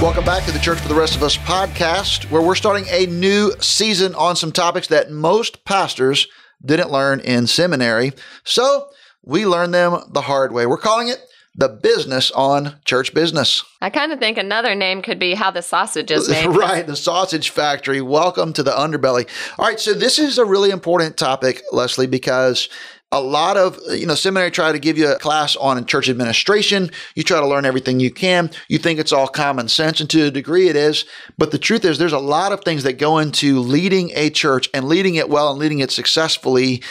Welcome back to the Church for the Rest of Us podcast, where we're starting a new season on some topics that most pastors didn't learn in seminary. So we learned them the hard way. We're calling it the business on church business. I kind of think another name could be how the sausage is made. right, the sausage factory. Welcome to the underbelly. All right, so this is a really important topic, Leslie, because a lot of you know seminary try to give you a class on church administration. You try to learn everything you can. You think it's all common sense and to a degree it is. But the truth is there's a lot of things that go into leading a church and leading it well and leading it successfully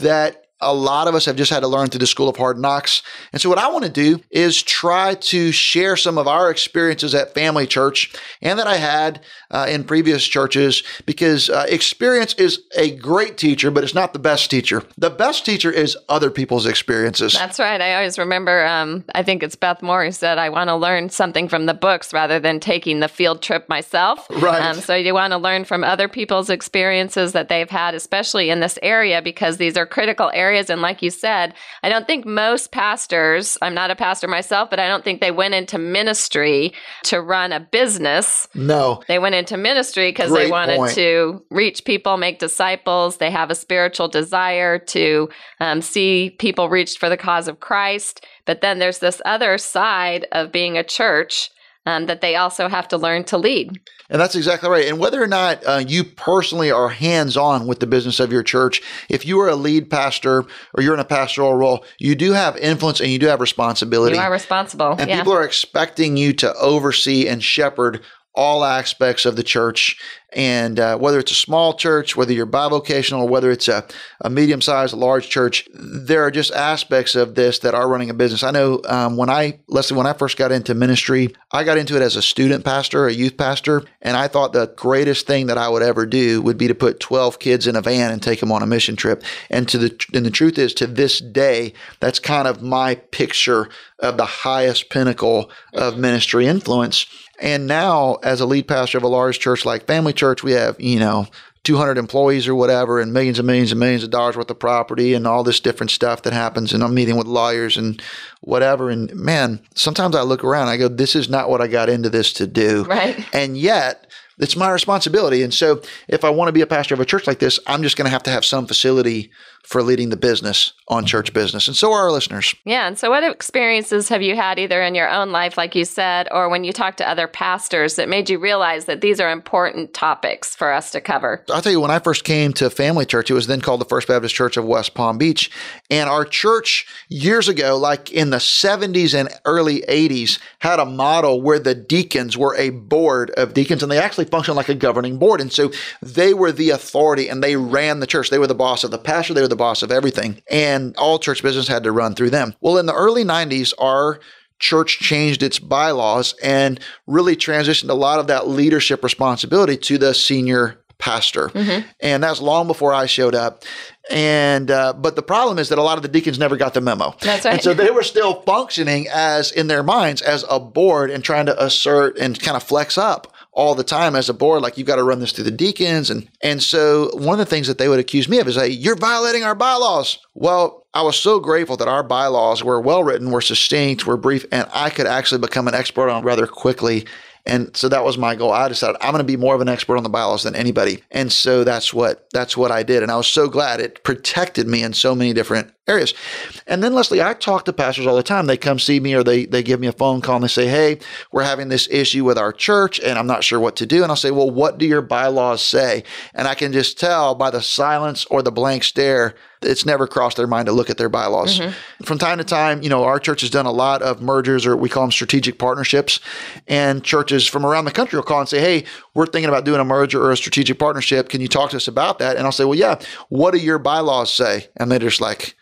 that a lot of us have just had to learn through the school of hard knocks. And so, what I want to do is try to share some of our experiences at Family Church and that I had uh, in previous churches because uh, experience is a great teacher, but it's not the best teacher. The best teacher is other people's experiences. That's right. I always remember, um, I think it's Beth Moore who said, I want to learn something from the books rather than taking the field trip myself. Right. Um, so, you want to learn from other people's experiences that they've had, especially in this area, because these are critical areas areas. And like you said, I don't think most pastors, I'm not a pastor myself, but I don't think they went into ministry to run a business. No. They went into ministry because they wanted point. to reach people, make disciples. They have a spiritual desire to um, see people reached for the cause of Christ. But then there's this other side of being a church um, that they also have to learn to lead. And that's exactly right. And whether or not uh, you personally are hands on with the business of your church, if you are a lead pastor or you're in a pastoral role, you do have influence and you do have responsibility. You are responsible. And yeah. people are expecting you to oversee and shepherd all aspects of the church. And uh, whether it's a small church, whether you're bivocational, whether it's a, a medium sized, large church, there are just aspects of this that are running a business. I know um, when I, Leslie, when I first got into ministry, I got into it as a student pastor, a youth pastor, and I thought the greatest thing that I would ever do would be to put 12 kids in a van and take them on a mission trip. And to the and the truth is, to this day, that's kind of my picture of the highest pinnacle of ministry influence. And now, as a lead pastor of a large church like Family Church, we have, you know, 200 employees or whatever, and millions and millions and millions of dollars worth of property and all this different stuff that happens. And I'm meeting with lawyers and whatever. And man, sometimes I look around, I go, this is not what I got into this to do. Right. And yet, it's my responsibility. And so, if I want to be a pastor of a church like this, I'm just going to have to have some facility for leading the business on church mm-hmm. business. And so are our listeners. Yeah. And so, what experiences have you had either in your own life, like you said, or when you talk to other pastors that made you realize that these are important topics for us to cover? I'll tell you, when I first came to Family Church, it was then called the First Baptist Church of West Palm Beach. And our church years ago, like in the 70s and early 80s, had a model where the deacons were a board of deacons and they actually functioned like a governing board. And so they were the authority and they ran the church. They were the boss of the pastor, they were the boss of everything. And all church business had to run through them. Well, in the early 90s, our church changed its bylaws and really transitioned a lot of that leadership responsibility to the senior pastor. Mm-hmm. And that's long before I showed up. And uh, but the problem is that a lot of the deacons never got the memo. That's right. And so they were still functioning as in their minds as a board and trying to assert and kind of flex up all the time as a board, like you've got to run this through the deacons. And and so one of the things that they would accuse me of is like, you're violating our bylaws. Well, I was so grateful that our bylaws were well written, were succinct, were brief, and I could actually become an expert on rather quickly. And so that was my goal. I decided I'm going to be more of an expert on the bylaws than anybody. And so that's what that's what I did. And I was so glad it protected me in so many different areas. And then Leslie, I talk to pastors all the time. They come see me or they they give me a phone call and they say, "Hey, we're having this issue with our church and I'm not sure what to do." And I'll say, "Well, what do your bylaws say?" And I can just tell by the silence or the blank stare it's never crossed their mind to look at their bylaws. Mm-hmm. From time to time, you know, our church has done a lot of mergers or we call them strategic partnerships. And churches from around the country will call and say, Hey, we're thinking about doing a merger or a strategic partnership. Can you talk to us about that? And I'll say, Well, yeah, what do your bylaws say? And they're just like,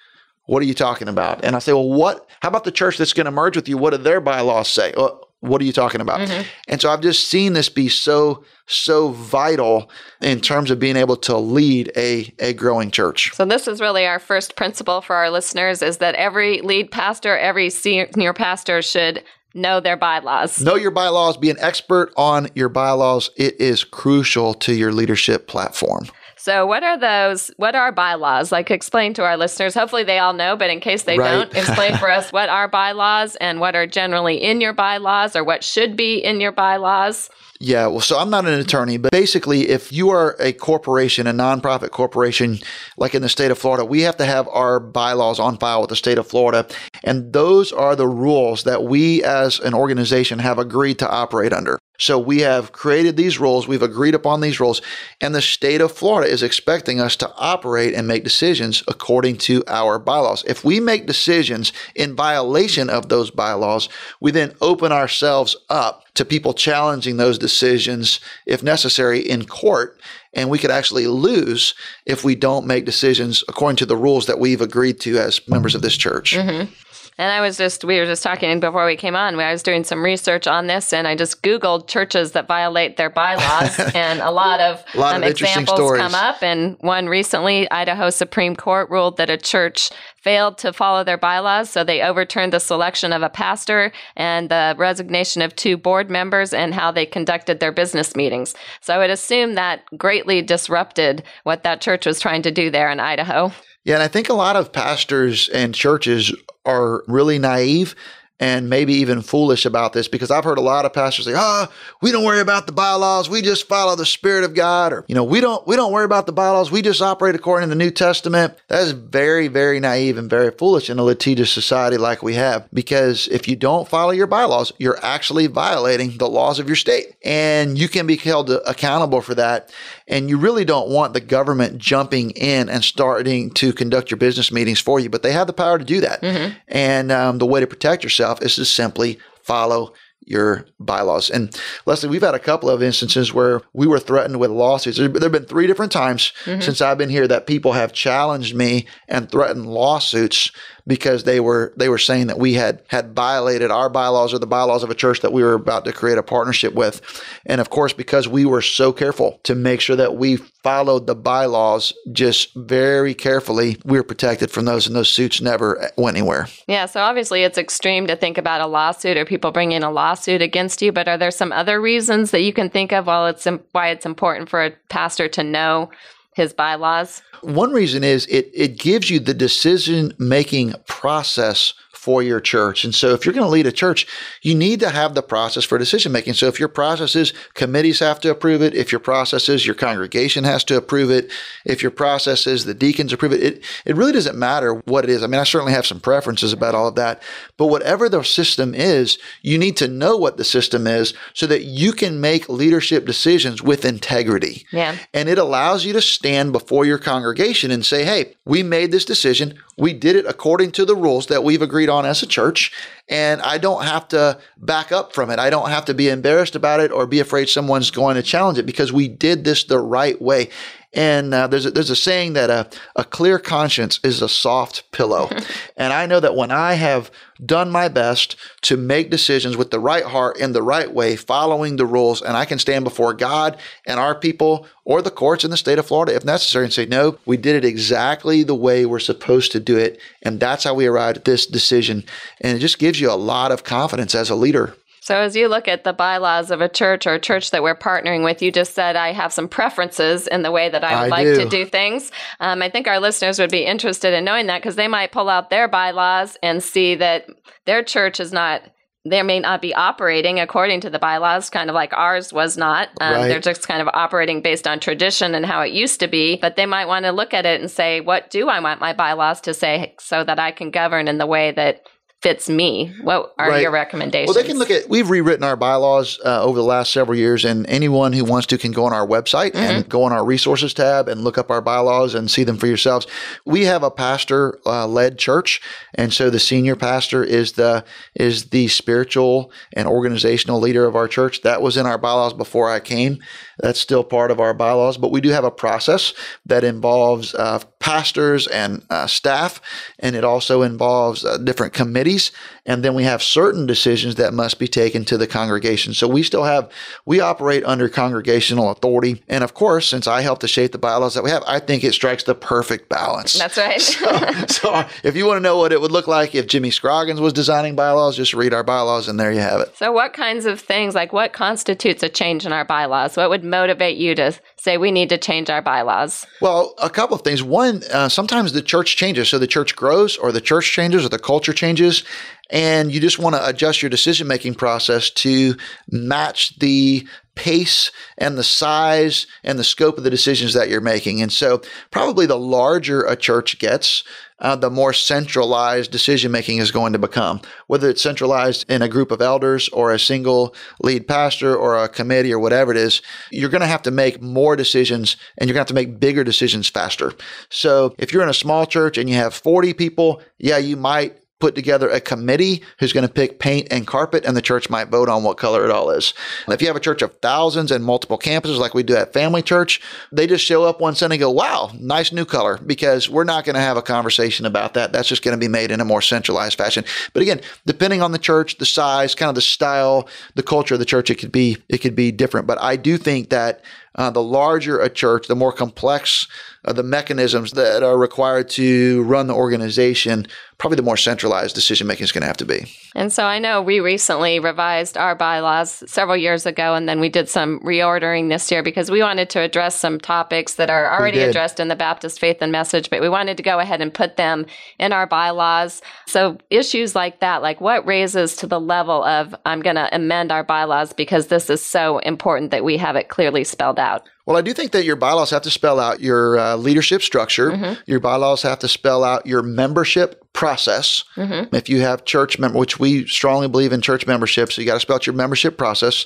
What are you talking about? And I say, Well, what? How about the church that's going to merge with you? What do their bylaws say? Well, what are you talking about? Mm-hmm. And so I've just seen this be so, so vital in terms of being able to lead a, a growing church. So this is really our first principle for our listeners is that every lead pastor, every senior pastor should know their bylaws. Know your bylaws, be an expert on your bylaws. It is crucial to your leadership platform. So, what are those? What are bylaws? Like, explain to our listeners. Hopefully, they all know, but in case they right. don't, explain for us what are bylaws and what are generally in your bylaws or what should be in your bylaws. Yeah, well, so I'm not an attorney, but basically, if you are a corporation, a nonprofit corporation, like in the state of Florida, we have to have our bylaws on file with the state of Florida. And those are the rules that we as an organization have agreed to operate under. So we have created these rules, we've agreed upon these rules, and the state of Florida is expecting us to operate and make decisions according to our bylaws. If we make decisions in violation of those bylaws, we then open ourselves up to people challenging those decisions, if necessary, in court. And we could actually lose if we don't make decisions according to the rules that we've agreed to as members of this church. Mm-hmm. And I was just, we were just talking before we came on. I was doing some research on this and I just Googled churches that violate their bylaws, and a lot of, a lot um, of examples come up. And one recently, Idaho Supreme Court ruled that a church failed to follow their bylaws. So they overturned the selection of a pastor and the resignation of two board members and how they conducted their business meetings. So I would assume that greatly disrupted what that church was trying to do there in Idaho. Yeah, and I think a lot of pastors and churches are really naive and maybe even foolish about this because I've heard a lot of pastors say, "Ah, oh, we don't worry about the bylaws. We just follow the spirit of God." Or, you know, we don't we don't worry about the bylaws. We just operate according to the New Testament. That is very very naive and very foolish in a litigious society like we have because if you don't follow your bylaws, you're actually violating the laws of your state and you can be held accountable for that. And you really don't want the government jumping in and starting to conduct your business meetings for you, but they have the power to do that. Mm-hmm. And um, the way to protect yourself is to simply follow your bylaws. And Leslie, we've had a couple of instances where we were threatened with lawsuits. There have been three different times mm-hmm. since I've been here that people have challenged me and threatened lawsuits because they were they were saying that we had had violated our bylaws or the bylaws of a church that we were about to create a partnership with. And of course, because we were so careful to make sure that we followed the bylaws just very carefully, we were protected from those and those suits never went anywhere. Yeah, so obviously it's extreme to think about a lawsuit or people bringing a lawsuit against you, but are there some other reasons that you can think of while it's why it's important for a pastor to know his bylaws? One reason is it, it gives you the decision making process for your church. And so if you're going to lead a church, you need to have the process for decision making. So if your process is committees have to approve it, if your process is your congregation has to approve it, if your process is the deacons approve it, it, it really doesn't matter what it is. I mean, I certainly have some preferences about all of that, but whatever the system is, you need to know what the system is so that you can make leadership decisions with integrity. Yeah. And it allows you to stand before your congregation and say, hey, we made this decision. We did it according to the rules that we've agreed on as a church. And I don't have to back up from it. I don't have to be embarrassed about it or be afraid someone's going to challenge it because we did this the right way. And uh, there's a, there's a saying that a, a clear conscience is a soft pillow. and I know that when I have done my best to make decisions with the right heart in the right way, following the rules, and I can stand before God and our people or the courts in the state of Florida if necessary and say, no, we did it exactly the way we're supposed to do it. And that's how we arrived at this decision. And it just gives you a lot of confidence as a leader. So, as you look at the bylaws of a church or a church that we're partnering with, you just said I have some preferences in the way that I would I like do. to do things. Um, I think our listeners would be interested in knowing that because they might pull out their bylaws and see that their church is not they may not be operating according to the bylaws, kind of like ours was not. Um, right. They're just kind of operating based on tradition and how it used to be. But they might want to look at it and say, what do I want my bylaws to say so that I can govern in the way that fits me. What are right. your recommendations? Well, they can look at, we've rewritten our bylaws uh, over the last several years, and anyone who wants to can go on our website mm-hmm. and go on our resources tab and look up our bylaws and see them for yourselves. We have a pastor uh, led church, and so the senior pastor is the is the spiritual and organizational leader of our church. That was in our bylaws before I came. That's still part of our bylaws, but we do have a process that involves uh, pastors and uh, staff, and it also involves uh, different committees. And then we have certain decisions that must be taken to the congregation. So we still have, we operate under congregational authority. And of course, since I help to shape the bylaws that we have, I think it strikes the perfect balance. That's right. so, so if you want to know what it would look like if Jimmy Scroggins was designing bylaws, just read our bylaws and there you have it. So, what kinds of things, like what constitutes a change in our bylaws? What would motivate you to say we need to change our bylaws? Well, a couple of things. One, uh, sometimes the church changes. So the church grows, or the church changes, or the culture changes. And you just want to adjust your decision making process to match the pace and the size and the scope of the decisions that you're making. And so, probably the larger a church gets, uh, the more centralized decision making is going to become. Whether it's centralized in a group of elders or a single lead pastor or a committee or whatever it is, you're going to have to make more decisions and you're going to have to make bigger decisions faster. So if you're in a small church and you have 40 people, yeah, you might put together a committee who's going to pick paint and carpet, and the church might vote on what color it all is. If you have a church of thousands and multiple campuses like we do at Family Church, they just show up one Sunday and go, wow, nice new color, because we're not going to have a conversation about that. That's just going to be made in a more centralized fashion. But again, depending on the church, the size, kind of the style, the culture of the church, it could be it could be different. But I do think that uh, the larger a church, the more complex uh, the mechanisms that are required to run the organization, probably the more centralized decision making is going to have to be. And so I know we recently revised our bylaws several years ago, and then we did some reordering this year because we wanted to address some topics that are already addressed in the Baptist Faith and Message, but we wanted to go ahead and put them in our bylaws. So issues like that, like what raises to the level of I'm going to amend our bylaws because this is so important that we have it clearly spelled out. Well, I do think that your bylaws have to spell out your uh, leadership structure. Mm-hmm. Your bylaws have to spell out your membership process. Mm-hmm. If you have church member, which we strongly believe in church membership, so you got to spell out your membership process.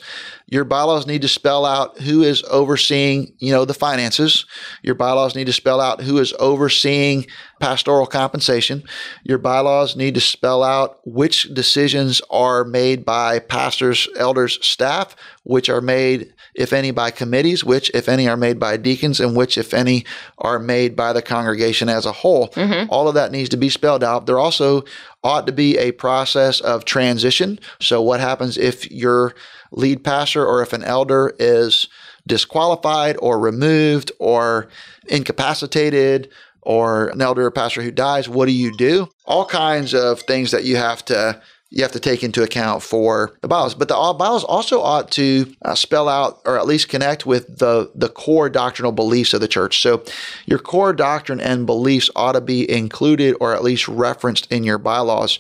Your bylaws need to spell out who is overseeing, you know, the finances. Your bylaws need to spell out who is overseeing pastoral compensation. Your bylaws need to spell out which decisions are made by pastors, elders, staff, which are made if any, by committees, which, if any, are made by deacons, and which, if any, are made by the congregation as a whole. Mm-hmm. All of that needs to be spelled out. There also ought to be a process of transition. So, what happens if your lead pastor or if an elder is disqualified or removed or incapacitated? Or an elder or pastor who dies, what do you do? All kinds of things that you have to you have to take into account for the bylaws. But the bylaws also ought to uh, spell out or at least connect with the, the core doctrinal beliefs of the church. So your core doctrine and beliefs ought to be included or at least referenced in your bylaws.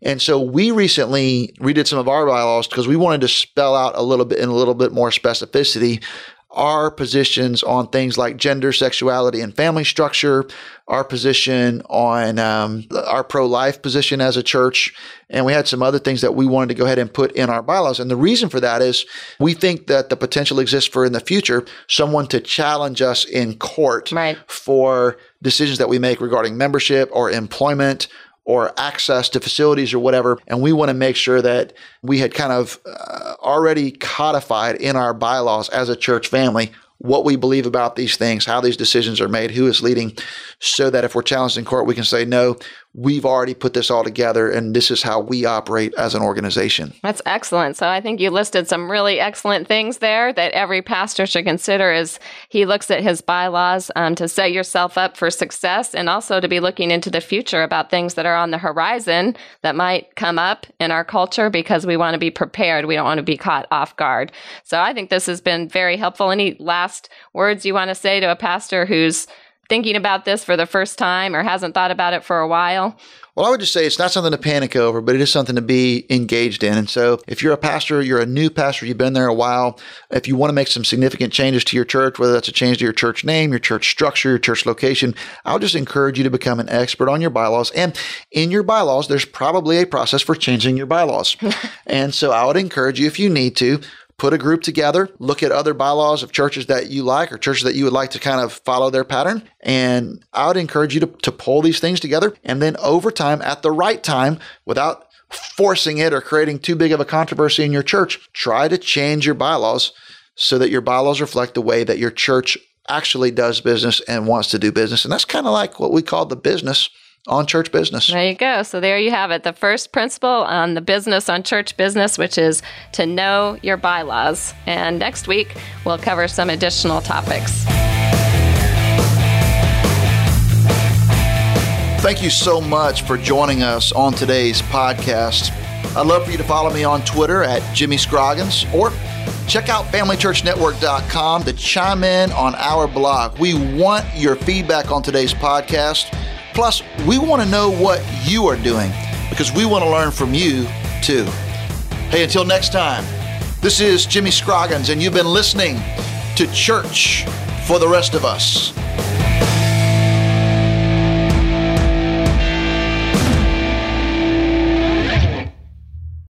And so we recently redid some of our bylaws because we wanted to spell out a little bit in a little bit more specificity our positions on things like gender, sexuality, and family structure, our position on um, our pro life position as a church, and we had some other things that we wanted to go ahead and put in our bylaws. And the reason for that is we think that the potential exists for in the future someone to challenge us in court right. for decisions that we make regarding membership or employment or access to facilities or whatever. And we want to make sure that we had kind of uh, already codified in our bylaws as a church family what we believe about these things, how these decisions are made, who is leading, so that if we're challenged in court, we can say, no, we've already put this all together and this is how we operate as an organization. That's excellent. So I think you listed some really excellent things there that every pastor should consider as he looks at his bylaws um, to set yourself up for success and also to be looking into the future about things that are on the horizon that might come up in our culture because we want to be prepared. We don't want to be caught off guard. So I think this has been very helpful. Any last words you want to say to a pastor who's thinking about this for the first time or hasn't thought about it for a while? Well, I would just say it's not something to panic over, but it is something to be engaged in. And so, if you're a pastor, you're a new pastor, you've been there a while, if you want to make some significant changes to your church, whether that's a change to your church name, your church structure, your church location, I'll just encourage you to become an expert on your bylaws. And in your bylaws, there's probably a process for changing your bylaws. and so, I would encourage you, if you need to, put a group together, look at other bylaws of churches that you like or churches that you would like to kind of follow their pattern. And I would encourage you to, to pull these things together. And then over time, at the right time, without forcing it or creating too big of a controversy in your church, try to change your bylaws so that your bylaws reflect the way that your church actually does business and wants to do business. And that's kind of like what we call the business on church business. There you go. So there you have it. The first principle on the business on church business, which is to know your bylaws. And next week, we'll cover some additional topics. Thank you so much for joining us on today's podcast. I'd love for you to follow me on Twitter at Jimmy Scroggins or check out FamilyChurchNetwork.com to chime in on our blog. We want your feedback on today's podcast. Plus, we want to know what you are doing because we want to learn from you too. Hey, until next time, this is Jimmy Scroggins, and you've been listening to Church for the Rest of Us.